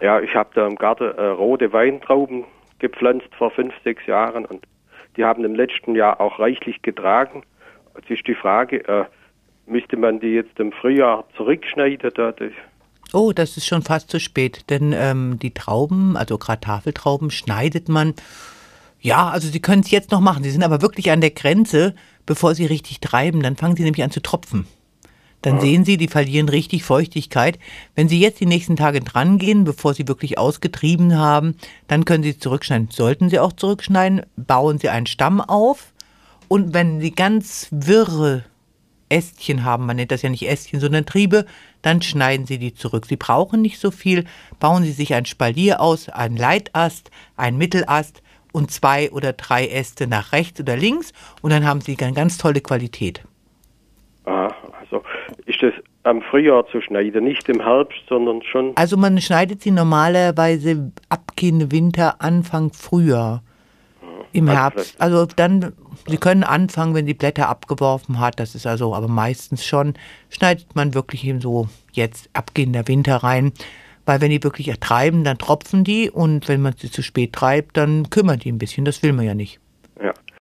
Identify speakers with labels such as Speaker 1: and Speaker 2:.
Speaker 1: Ja, ich habe da im Garten äh, rote Weintrauben gepflanzt vor fünf, sechs Jahren und die haben im letzten Jahr auch reichlich getragen. Jetzt ist die Frage, äh, müsste man die jetzt im Frühjahr zurückschneiden? Da,
Speaker 2: Oh, das ist schon fast zu spät, denn ähm, die Trauben, also gerade Tafeltrauben, schneidet man. Ja, also Sie können es jetzt noch machen. Sie sind aber wirklich an der Grenze, bevor Sie richtig treiben. Dann fangen Sie nämlich an zu tropfen. Dann ja. sehen Sie, die verlieren richtig Feuchtigkeit. Wenn Sie jetzt die nächsten Tage dran gehen, bevor Sie wirklich ausgetrieben haben, dann können Sie zurückschneiden. Sollten Sie auch zurückschneiden, bauen Sie einen Stamm auf. Und wenn Sie ganz wirre Ästchen haben, man nennt das ja nicht Ästchen, sondern Triebe, dann schneiden Sie die zurück. Sie brauchen nicht so viel, bauen Sie sich ein Spalier aus, einen Leitast, einen Mittelast und zwei oder drei Äste nach rechts oder links und dann haben Sie eine ganz tolle Qualität.
Speaker 1: Ah, also ist das am Frühjahr zu schneiden, nicht im Herbst, sondern schon.
Speaker 2: Also man schneidet sie normalerweise abgehende Winter, Anfang Frühjahr. Im Herbst. Also dann, Sie können anfangen, wenn die Blätter abgeworfen hat. Das ist also, aber meistens schon, schneidet man wirklich eben so jetzt abgehender Winter rein. Weil wenn die wirklich treiben, dann tropfen die und wenn man sie zu spät treibt, dann kümmert die ein bisschen. Das will man ja nicht.